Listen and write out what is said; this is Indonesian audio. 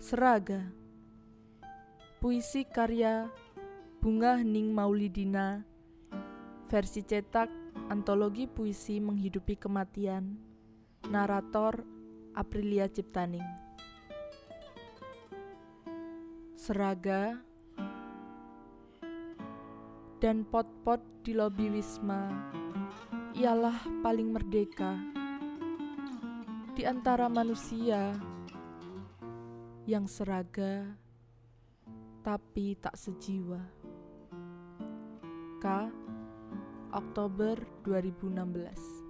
Seraga. Puisi karya Bunga Hening Maulidina Versi cetak Antologi Puisi Menghidupi Kematian Narator Aprilia Ciptaning. Seraga dan pot-pot di lobi Wisma ialah paling merdeka. Di antara manusia yang seraga tapi tak sejiwa. K. Oktober 2016